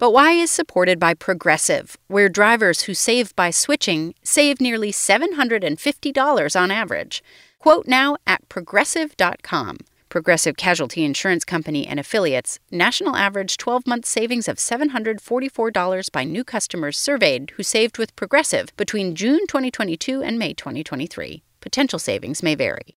But Why is supported by Progressive, where drivers who save by switching save nearly $750 on average. Quote now at progressive.com. Progressive Casualty Insurance Company and affiliates, national average 12 month savings of $744 by new customers surveyed who saved with Progressive between June 2022 and May 2023. Potential savings may vary.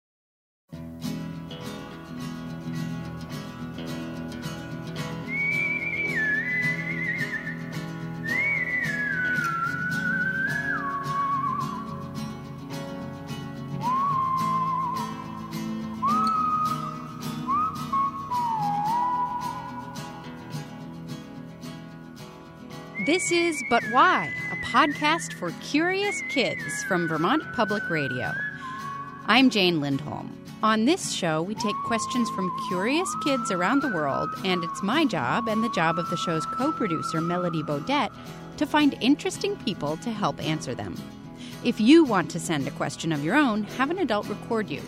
This is But Why, a podcast for curious kids from Vermont Public Radio. I'm Jane Lindholm. On this show, we take questions from curious kids around the world, and it's my job and the job of the show's co producer, Melody Bodette, to find interesting people to help answer them. If you want to send a question of your own, have an adult record you.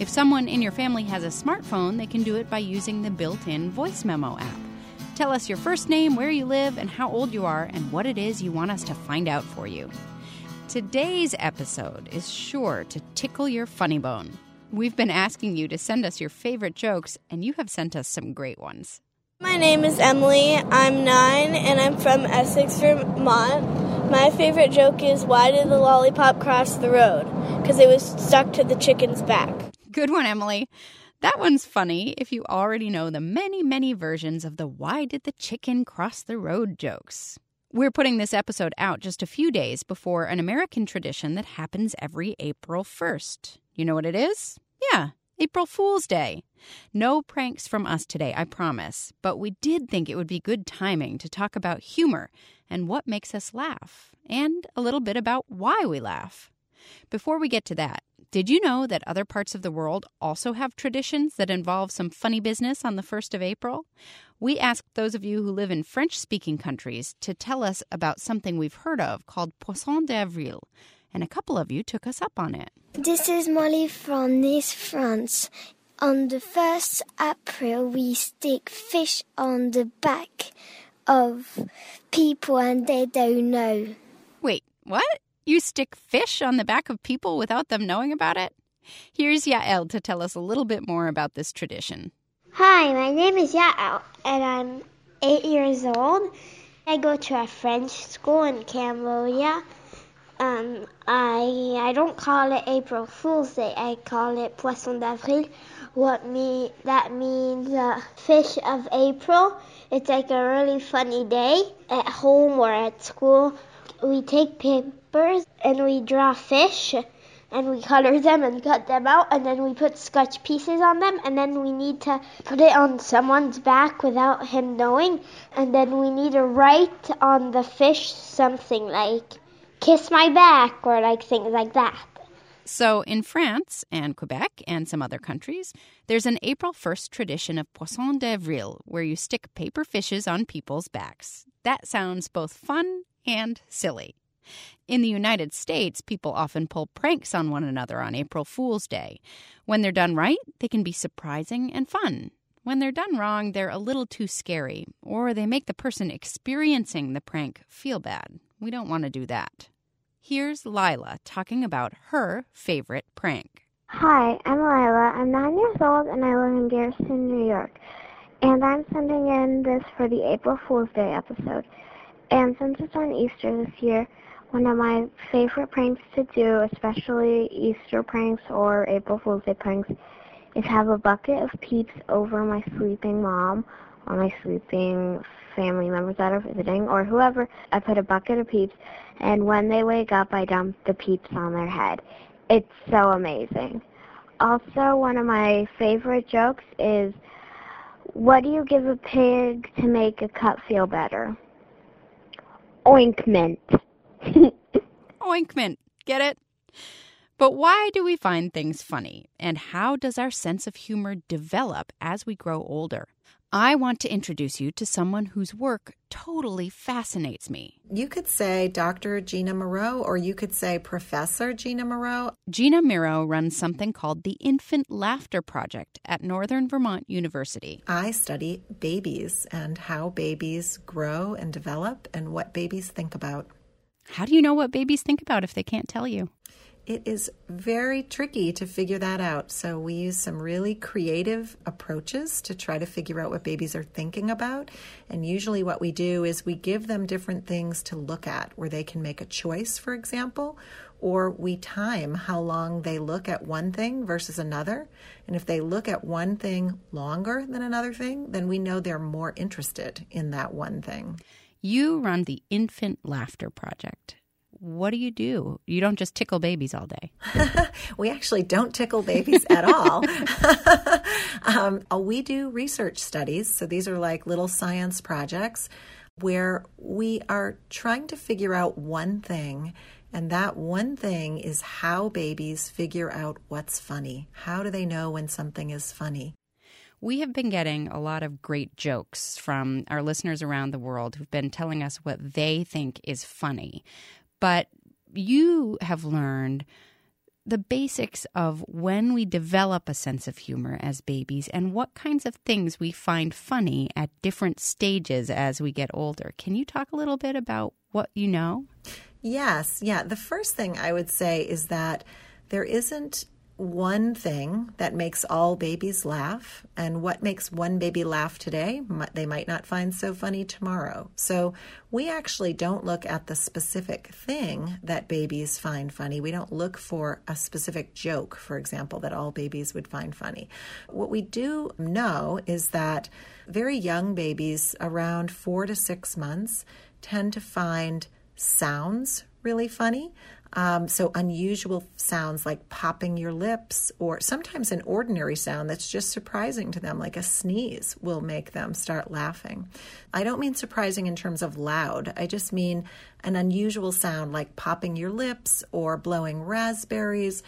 If someone in your family has a smartphone, they can do it by using the built in voice memo app. Tell us your first name, where you live, and how old you are, and what it is you want us to find out for you. Today's episode is sure to tickle your funny bone. We've been asking you to send us your favorite jokes, and you have sent us some great ones. My name is Emily. I'm nine, and I'm from Essex, Vermont. My favorite joke is why did the lollipop cross the road? Because it was stuck to the chicken's back. Good one, Emily. That one's funny if you already know the many, many versions of the why did the chicken cross the road jokes. We're putting this episode out just a few days before an American tradition that happens every April 1st. You know what it is? Yeah, April Fool's Day. No pranks from us today, I promise, but we did think it would be good timing to talk about humor and what makes us laugh, and a little bit about why we laugh. Before we get to that, did you know that other parts of the world also have traditions that involve some funny business on the 1st of April? We asked those of you who live in French speaking countries to tell us about something we've heard of called Poisson d'Avril, and a couple of you took us up on it. This is Molly from Nice, France. On the 1st April, we stick fish on the back of people and they don't know. Wait, what? You stick fish on the back of people without them knowing about it? Here's Yael to tell us a little bit more about this tradition. Hi, my name is Yael, and I'm eight years old. I go to a French school in Cambodia. Um, I I don't call it April Fool's Day. I call it Poisson d'Avril. What me that means uh, fish of April. It's like a really funny day at home or at school. We take papers and we draw fish and we color them and cut them out and then we put scotch pieces on them and then we need to put it on someone's back without him knowing and then we need to write on the fish something like kiss my back or like things like that. So, in France and Quebec and some other countries, there's an April 1st tradition of Poisson d'Avril where you stick paper fishes on people's backs. That sounds both fun and silly. In the United States, people often pull pranks on one another on April Fool's Day. When they're done right, they can be surprising and fun. When they're done wrong, they're a little too scary, or they make the person experiencing the prank feel bad. We don't want to do that. Here's Lila talking about her favorite prank. Hi, I'm Lila. I'm nine years old and I live in Garrison, New York. And I'm sending in this for the April Fool's Day episode. And since it's on Easter this year, one of my favorite pranks to do, especially Easter pranks or April Fool's Day pranks, is have a bucket of peeps over my sleeping mom or my sleeping family members that are visiting or whoever. I put a bucket of peeps, and when they wake up, I dump the peeps on their head. It's so amazing. Also, one of my favorite jokes is, what do you give a pig to make a cut feel better? Oinkment. ointment. Get it? But why do we find things funny? And how does our sense of humor develop as we grow older? I want to introduce you to someone whose work totally fascinates me. You could say Dr. Gina Mireault, or you could say Professor Gina Mireault. Gina Mireault runs something called the Infant Laughter Project at Northern Vermont University. I study babies and how babies grow and develop and what babies think about. How do you know what babies think about if they can't tell you? It is very tricky to figure that out. So, we use some really creative approaches to try to figure out what babies are thinking about. And usually, what we do is we give them different things to look at where they can make a choice, for example, or we time how long they look at one thing versus another. And if they look at one thing longer than another thing, then we know they're more interested in that one thing. You run the Infant Laughter Project. What do you do? You don't just tickle babies all day. we actually don't tickle babies at all. um, uh, we do research studies. So these are like little science projects where we are trying to figure out one thing. And that one thing is how babies figure out what's funny. How do they know when something is funny? We have been getting a lot of great jokes from our listeners around the world who've been telling us what they think is funny. But you have learned the basics of when we develop a sense of humor as babies and what kinds of things we find funny at different stages as we get older. Can you talk a little bit about what you know? Yes. Yeah. The first thing I would say is that there isn't one thing that makes all babies laugh, and what makes one baby laugh today, they might not find so funny tomorrow. So, we actually don't look at the specific thing that babies find funny. We don't look for a specific joke, for example, that all babies would find funny. What we do know is that very young babies, around four to six months, tend to find sounds really funny. Um, so, unusual sounds like popping your lips, or sometimes an ordinary sound that's just surprising to them, like a sneeze, will make them start laughing. I don't mean surprising in terms of loud, I just mean an unusual sound like popping your lips or blowing raspberries.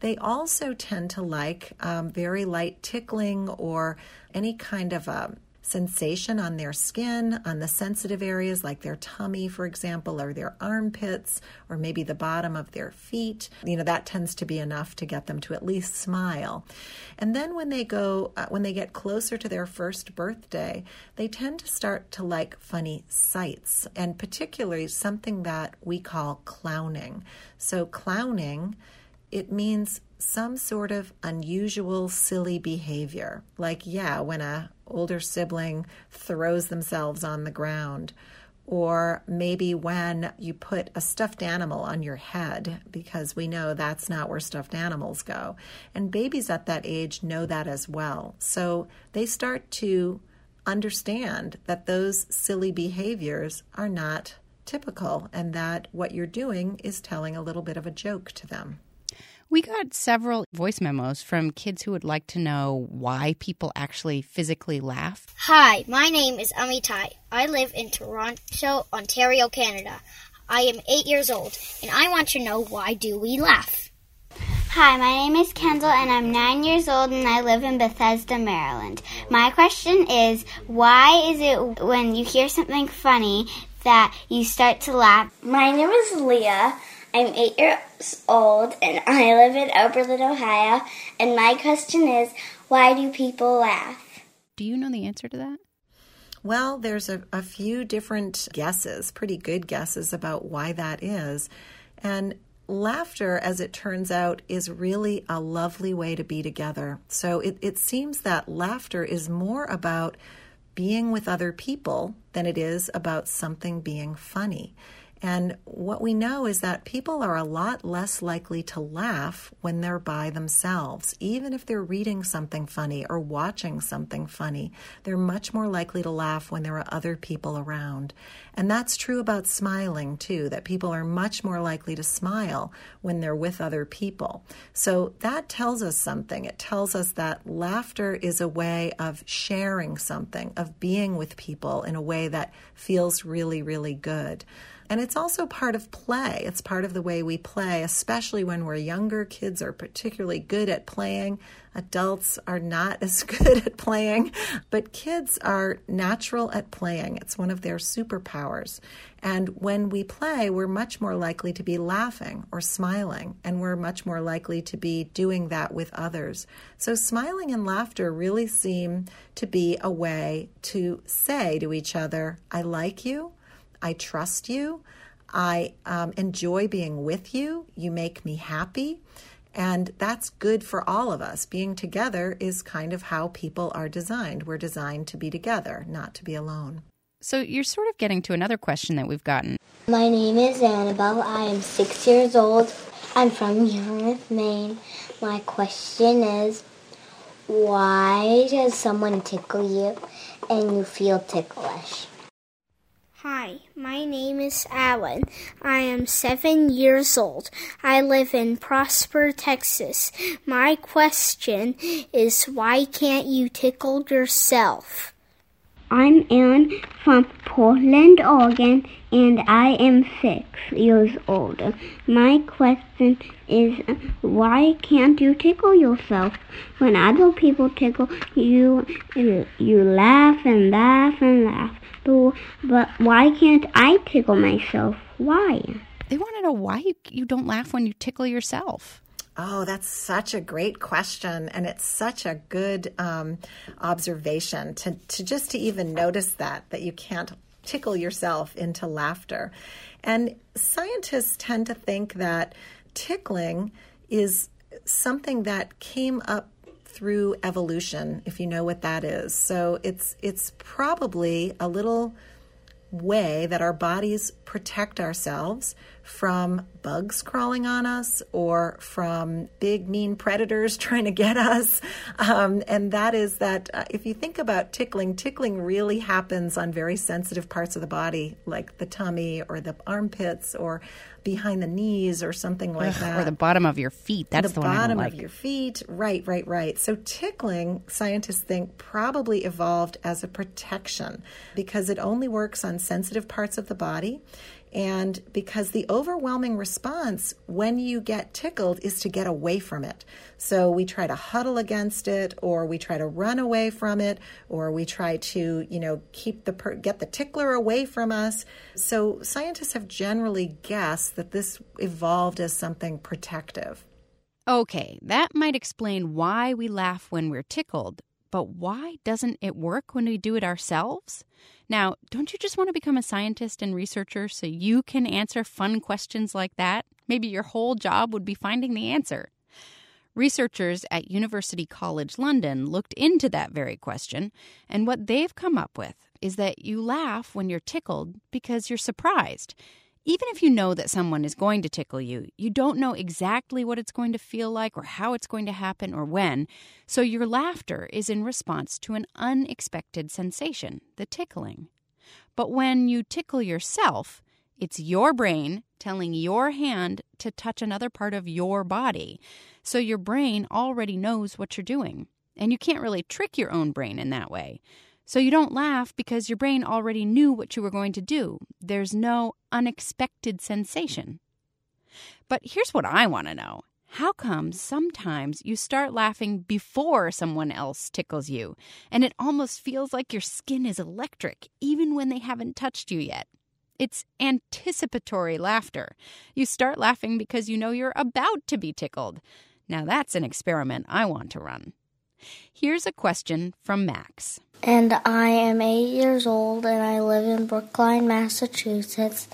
They also tend to like um, very light tickling or any kind of a sensation on their skin, on the sensitive areas like their tummy, for example, or their armpits, or maybe the bottom of their feet. You know, that tends to be enough to get them to at least smile. And then when they go, uh, when they get closer to their first birthday, they tend to start to like funny sights, and particularly something that we call clowning. So, clowning, it means some sort of unusual, silly behavior. Like, yeah, when a older sibling throws themselves on the ground, or maybe when you put a stuffed animal on your head, because we know that's not where stuffed animals go. And babies at that age know that as well. So they start to understand that those silly behaviors are not typical and that what you're doing is telling a little bit of a joke to them. We got several voice memos from kids who would like to know why people actually physically laugh. Hi, my name is Amitai. I live in Toronto, Ontario, Canada. I am eight years old, and I want to know why do we laugh? Hi, my name is Kendall, and I'm nine years old, and I live in Bethesda, Maryland. My question is, why is it when you hear something funny that you start to laugh? My name is Leah. I'm eight years old and I live in Oberlin, Ohio. And my question is why do people laugh? Do you know the answer to that? Well, there's a, a few different guesses, pretty good guesses about why that is. And laughter, as it turns out, is really a lovely way to be together. So it, it seems that laughter is more about being with other people than it is about something being funny. And what we know is that people are a lot less likely to laugh when they're by themselves. Even if they're reading something funny or watching something funny, they're much more likely to laugh when there are other people around. And that's true about smiling too, that people are much more likely to smile when they're with other people. So that tells us something. It tells us that laughter is a way of sharing something, of being with people in a way that feels really, really good. And it's also part of play. It's part of the way we play, especially when we're younger. Kids are particularly good at playing. Adults are not as good at playing, but kids are natural at playing. It's one of their superpowers. And when we play, we're much more likely to be laughing or smiling, and we're much more likely to be doing that with others. So, smiling and laughter really seem to be a way to say to each other, I like you, I trust you, I um, enjoy being with you, you make me happy. And that's good for all of us. Being together is kind of how people are designed. We're designed to be together, not to be alone. So you're sort of getting to another question that we've gotten. My name is Annabelle. I am six years old. I'm from Yarmouth, Maine. My question is why does someone tickle you and you feel ticklish? Hi, my name is Alan. I am seven years old. I live in Prosper, Texas. My question is why can't you tickle yourself? I'm Ann from Portland, Oregon, and I am six years old. My question is why can't you tickle yourself? When other people tickle you, you laugh and laugh and laugh but why can't I tickle myself? Why? They want to know why you, you don't laugh when you tickle yourself. Oh, that's such a great question, and it's such a good um, observation to, to just to even notice that that you can't tickle yourself into laughter. And scientists tend to think that tickling is something that came up through evolution, if you know what that is. So it's it's probably a little way that our bodies protect ourselves from bugs crawling on us or from big mean predators trying to get us. Um, and that is that uh, if you think about tickling, tickling really happens on very sensitive parts of the body, like the tummy or the armpits or behind the knees or something like Ugh, that. Or the bottom of your feet. That's the, the bottom of your feet. Right, right, right. So tickling, scientists think, probably evolved as a protection because it only works on sensitive parts of the body. And because the overwhelming response when you get tickled is to get away from it. So we try to huddle against it, or we try to run away from it, or we try to, you know, keep the per- get the tickler away from us. So scientists have generally guessed that this evolved as something protective. Okay, that might explain why we laugh when we're tickled, but why doesn't it work when we do it ourselves? Now, don't you just want to become a scientist and researcher so you can answer fun questions like that? Maybe your whole job would be finding the answer. Researchers at University College London looked into that very question, and what they've come up with is that you laugh when you're tickled because you're surprised. Even if you know that someone is going to tickle you, you don't know exactly what it's going to feel like or how it's going to happen or when. So your laughter is in response to an unexpected sensation, the tickling. But when you tickle yourself, it's your brain telling your hand to touch another part of your body. So your brain already knows what you're doing. And you can't really trick your own brain in that way. So you don't laugh because your brain already knew what you were going to do. There's no unexpected sensation. But here's what I want to know. How come sometimes you start laughing before someone else tickles you, and it almost feels like your skin is electric, even when they haven't touched you yet? It's anticipatory laughter. You start laughing because you know you're about to be tickled. Now, that's an experiment I want to run. Here's a question from Max. And I am eight years old and I live in Brookline, Massachusetts.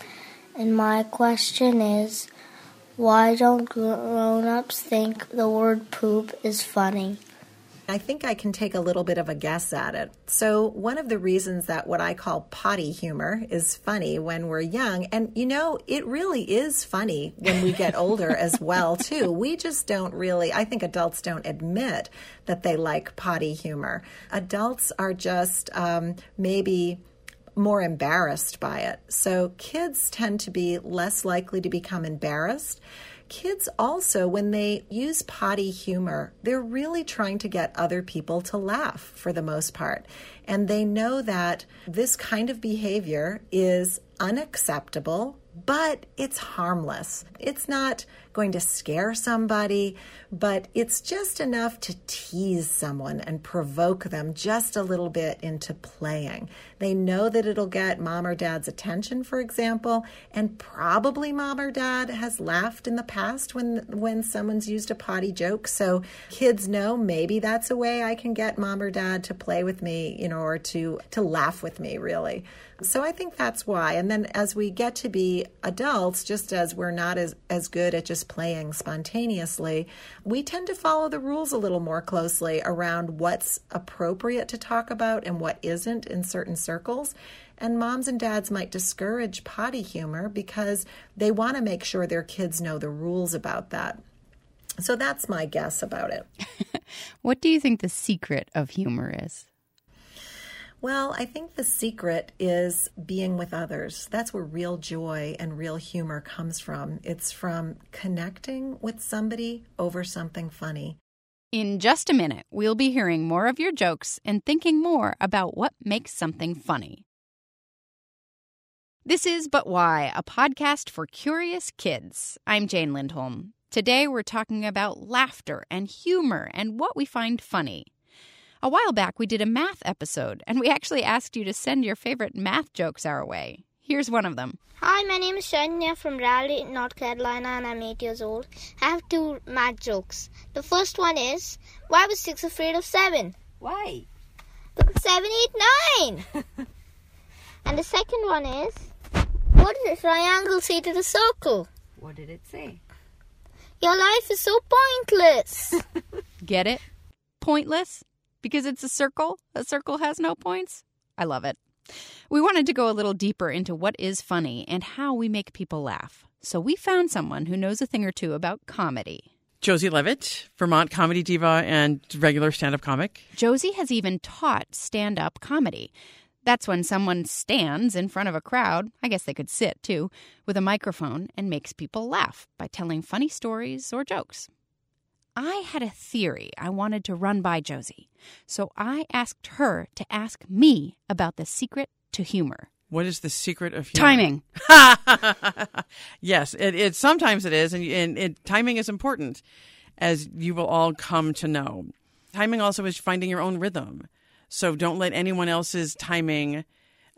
And my question is why don't grown ups think the word poop is funny? I think I can take a little bit of a guess at it. So, one of the reasons that what I call potty humor is funny when we're young, and you know, it really is funny when we get older as well, too. We just don't really, I think adults don't admit that they like potty humor. Adults are just um, maybe more embarrassed by it. So, kids tend to be less likely to become embarrassed kids also, when they use potty humor, they're really trying to get other people to laugh for the most part. And they know that this kind of behavior is unacceptable but it's harmless. It's not going to scare somebody, but it's just enough to tease someone and provoke them just a little bit into playing. They know that it'll get mom or dad's attention, for example, and probably mom or dad has laughed in the past when when someone's used a potty joke. So kids know maybe that's a way I can get mom or dad to play with me, you know, or to to laugh with me really. So I think that's why. And then as we get to be adults, just as we're not as, as good at just playing spontaneously, we tend to follow the rules a little more closely around what's appropriate to talk about and what isn't in certain circles. And moms and dads might discourage potty humor because they want to make sure their kids know the rules about that. So that's my guess about it. what do you think the secret of humor is? Well, I think the secret is being with others. That's where real joy and real humor comes from. It's from connecting with somebody over something funny. In just a minute, we'll be hearing more of your jokes and thinking more about what makes something funny. This is But Why, a podcast for curious kids. I'm Jane Lindholm. Today we're talking about laughter and humor and what we find funny. A while back, we did a math episode, and we actually asked you to send your favorite math jokes our way. Here's one of them. Hi, my name is Shania from Raleigh, North Carolina, and I'm eight years old. I have two math jokes. The first one is Why was six afraid of seven? Why? Because seven, eight, nine. and the second one is What did the triangle say to the circle? What did it say? Your life is so pointless. Get it? Pointless? Because it's a circle. A circle has no points. I love it. We wanted to go a little deeper into what is funny and how we make people laugh. So we found someone who knows a thing or two about comedy. Josie Leavitt, Vermont comedy diva and regular stand up comic. Josie has even taught stand up comedy. That's when someone stands in front of a crowd, I guess they could sit too, with a microphone and makes people laugh by telling funny stories or jokes. I had a theory I wanted to run by Josie, so I asked her to ask me about the secret to humor. What is the secret of humor? Timing. yes, it, it sometimes it is, and, and it, timing is important, as you will all come to know. Timing also is finding your own rhythm. So don't let anyone else's timing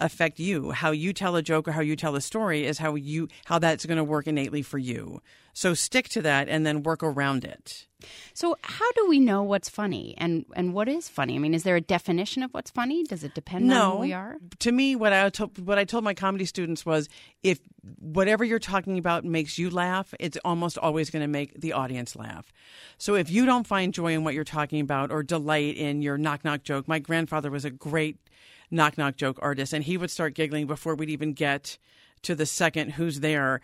affect you. How you tell a joke or how you tell a story is how you how that's going to work innately for you. So stick to that and then work around it. So how do we know what's funny and and what is funny? I mean, is there a definition of what's funny? Does it depend no. on who we are? To me, what I told what I told my comedy students was if whatever you're talking about makes you laugh, it's almost always going to make the audience laugh. So if you don't find joy in what you're talking about or delight in your knock knock joke, my grandfather was a great knock knock joke artist and he would start giggling before we'd even get to the second who's there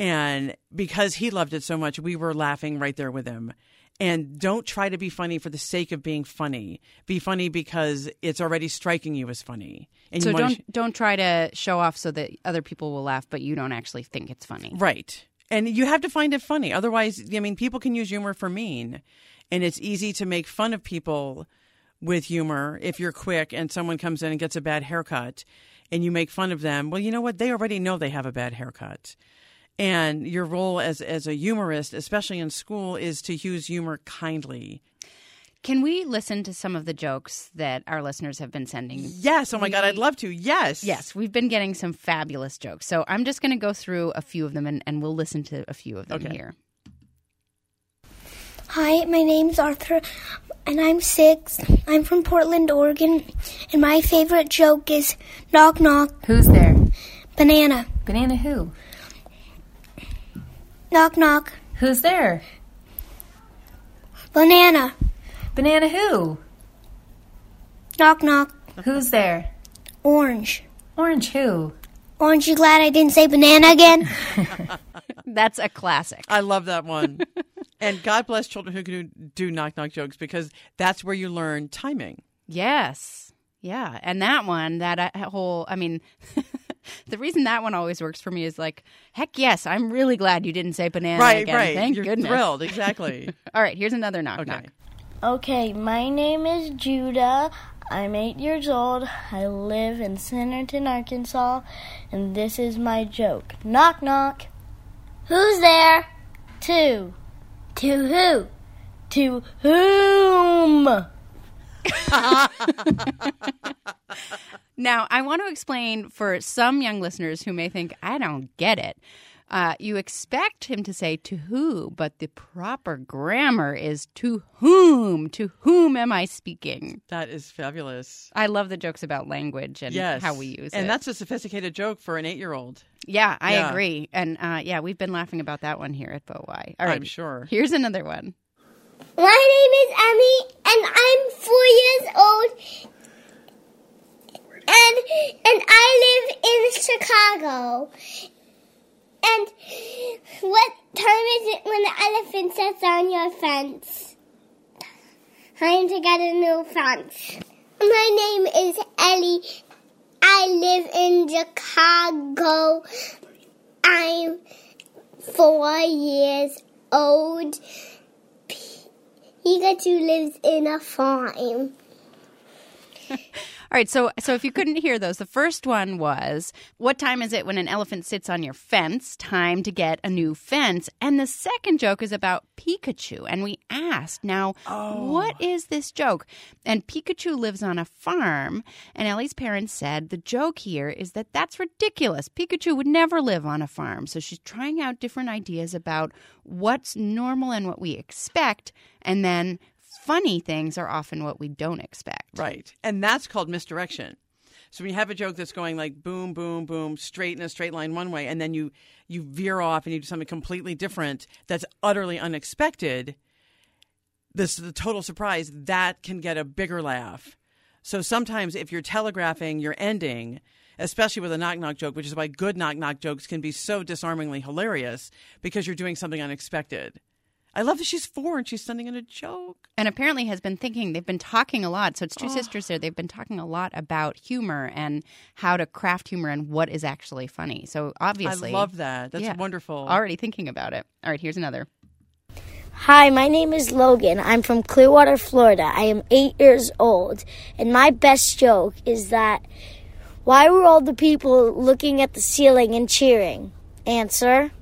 and because he loved it so much, we were laughing right there with him. And don't try to be funny for the sake of being funny. Be funny because it's already striking you as funny. And so don't sh- don't try to show off so that other people will laugh, but you don't actually think it's funny. Right. And you have to find it funny. Otherwise, I mean, people can use humor for mean, and it's easy to make fun of people with humor if you're quick and someone comes in and gets a bad haircut and you make fun of them. Well, you know what? They already know they have a bad haircut. And your role as as a humorist, especially in school, is to use humor kindly. Can we listen to some of the jokes that our listeners have been sending? Yes. Oh my we, God, I'd love to. Yes. Yes. We've been getting some fabulous jokes. So I'm just going to go through a few of them and, and we'll listen to a few of them okay. here. Hi, my name's Arthur and I'm six. I'm from Portland, Oregon, and my favorite joke is knock knock. Who's there? Banana. Banana who? Knock knock. Who's there? Banana. Banana who? Knock knock. Who's there? Orange. Orange who? Aren't you glad I didn't say banana again? That's a classic. I love that one. and God bless children who can do knock knock jokes because that's where you learn timing. Yes. Yeah. And that one, that uh, whole, I mean, the reason that one always works for me is like, heck yes, I'm really glad you didn't say banana right, again. Right, Thank You're goodness. thrilled, exactly. All right, here's another knock okay. knock. Okay, my name is Judah. I'm eight years old. I live in Centerton, Arkansas, and this is my joke. Knock, knock. Who's there? Two. To who? To whom? Now, I want to explain for some young listeners who may think, I don't get it. Uh, you expect him to say to who, but the proper grammar is to whom. To whom am I speaking? That is fabulous. I love the jokes about language and yes. how we use and it. And that's a sophisticated joke for an eight year old. yeah, I Yeah. agree. And uh, yeah, we've been laughing about that one here at BOY. All right, I'm sure. Here's another one. My name is Emmy, and I'm four years old. And and I live in Chicago. And what time is it when the elephant sits on your fence? Time to get a new fence. My name is Ellie. I live in Chicago. I'm four years old. Pikachu lives in a farm. All right, so so if you couldn't hear those, the first one was what time is it when an elephant sits on your fence? Time to get a new fence. And the second joke is about Pikachu. And we asked, now, oh. what is this joke? And Pikachu lives on a farm. And Ellie's parents said the joke here is that that's ridiculous. Pikachu would never live on a farm. So she's trying out different ideas about what's normal and what we expect. And then funny things are often what we don't expect. Right. And that's called misdirection. So when you have a joke that's going like boom, boom, boom, straight in a straight line one way, and then you you veer off and you do something completely different that's utterly unexpected, this the total surprise, that can get a bigger laugh. So sometimes if you're telegraphing your ending, especially with a knock knock joke, which is why good knock knock jokes can be so disarmingly hilarious because you're doing something unexpected. I love that she's four and she's sending in a joke. And apparently has been thinking, they've been talking a lot. So it's two Oh. sisters there. They've been talking a lot about humor and how to craft humor and what is actually funny. So obviously. I love that. That's yeah, wonderful. Already thinking about it. All right, here's another. Hi, my name is Logan. I'm from Clearwater, Florida. I am eight years old. And my best joke is that why were all the people looking at the ceiling and cheering? Answer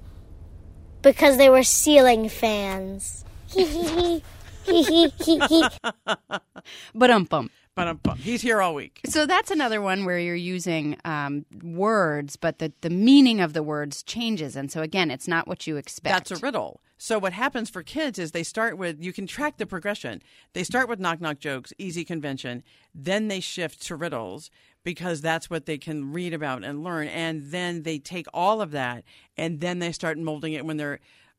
because they were ceiling fans. But um bum. He's here all week. So that's another one where you're using um, words, but the, the meaning of the words changes. And so again, it's not what you expect. That's a riddle. So what happens for kids is they start with you can track the progression. They start with knock knock jokes, easy convention, then they shift to riddles because that's what they can read about and learn and then they take all of that and then they start molding it when they're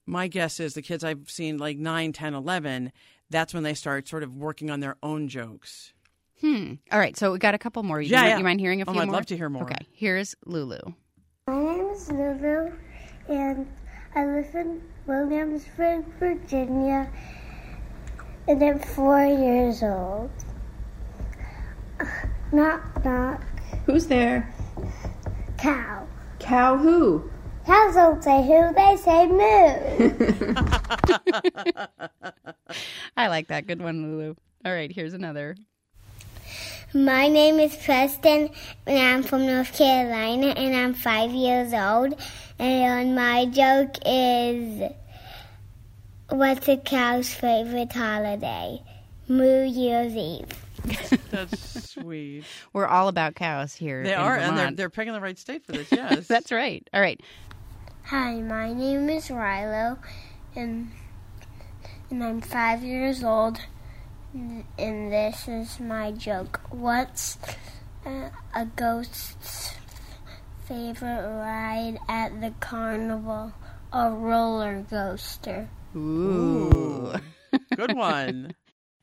my guess is the kids I've seen like 9, 10, 11, that's when they start sort of working on their own jokes. Hmm. All right, so we got a couple more. You, Yeah, mind, yeah. you mind hearing a few Oh, few I'd more? love to hear more. Okay, here's Lulu. My name is Lulu, and I live in Williamsburg, Virginia, and I'm four years old. Knock, knock. Who's there? Cow. Cow who? Cows don't say who, they say moo. I like that. Good one, Lulu. All right, here's another. My name is Preston, and I'm from North Carolina, and I'm five years old. And my joke is What's a cow's favorite holiday? New Year's Eve. That's sweet. We're all about cows here. They in are and they're they're picking the right state for this. Yes. That's right. All right. Hi, my name is Rilo, and and I'm five years old. And this is my joke. What's uh, a ghost's favorite ride at the carnival? A roller coaster. Ooh. Good one.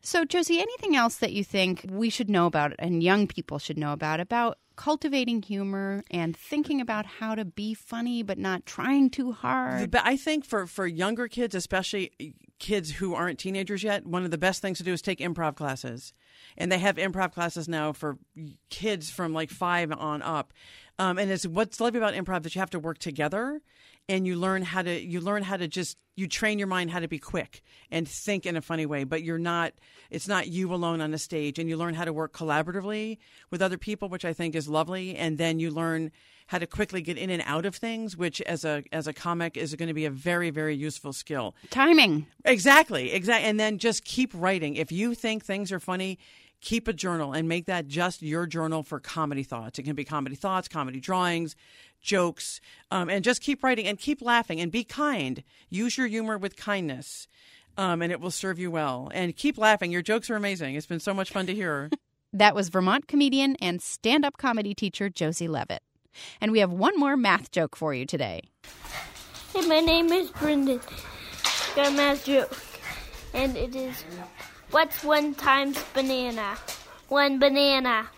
So, Josie, anything else that you think we should know about and young people should know about about cultivating humor and thinking about how to be funny but not trying too hard? But I think for for younger kids, especially, kids who aren't teenagers yet, one of the best things to do is take improv classes. And they have improv classes now for kids from like five on up. Um, and it's what's lovely about improv that you have to work together and you learn how to you learn how to just you train your mind how to be quick and think in a funny way but you're not it's not you alone on the stage and you learn how to work collaboratively with other people which i think is lovely and then you learn how to quickly get in and out of things which as a as a comic is going to be a very very useful skill. Timing. Exactly exactly and then just keep writing. If you think things are funny keep a journal and make that just your journal for comedy thoughts. It can be comedy thoughts, comedy drawings, jokes, um, and just keep writing and keep laughing and be kind. Use your humor with kindness, um, and it will serve you well. And keep laughing. Your jokes are amazing. It's been so much fun to hear. that was Vermont comedian and stand up comedy teacher Josie Leavitt. And we have one more math joke for you today. Hey, my name is Brendan. Got a math joke. And it is What's one times banana? One banana.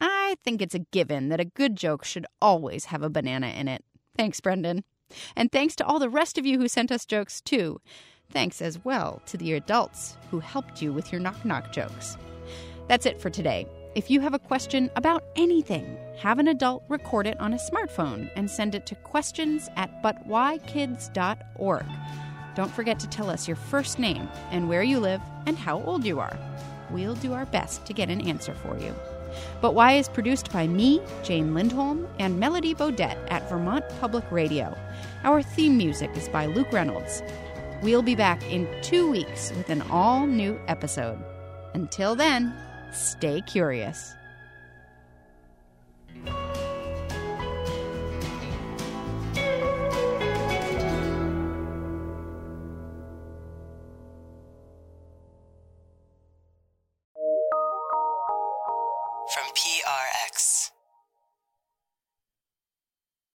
I think it's a given that a good joke should always have a banana in it. Thanks, Brendan. And thanks to all the rest of you who sent us jokes, too. Thanks as well to the adults who helped you with your knock knock jokes. That's it for today. If you have a question about anything, have an adult record it on a smartphone and send it to questions at butwhykids.org. Don't forget to tell us your first name and where you live and how old you are. We'll do our best to get an answer for you. But Why is produced by me, Jane Lindholm, and Melody Bodette at Vermont Public Radio. Our theme music is by Luke Reynolds. We'll be back in two weeks with an all new episode. Until then, stay curious.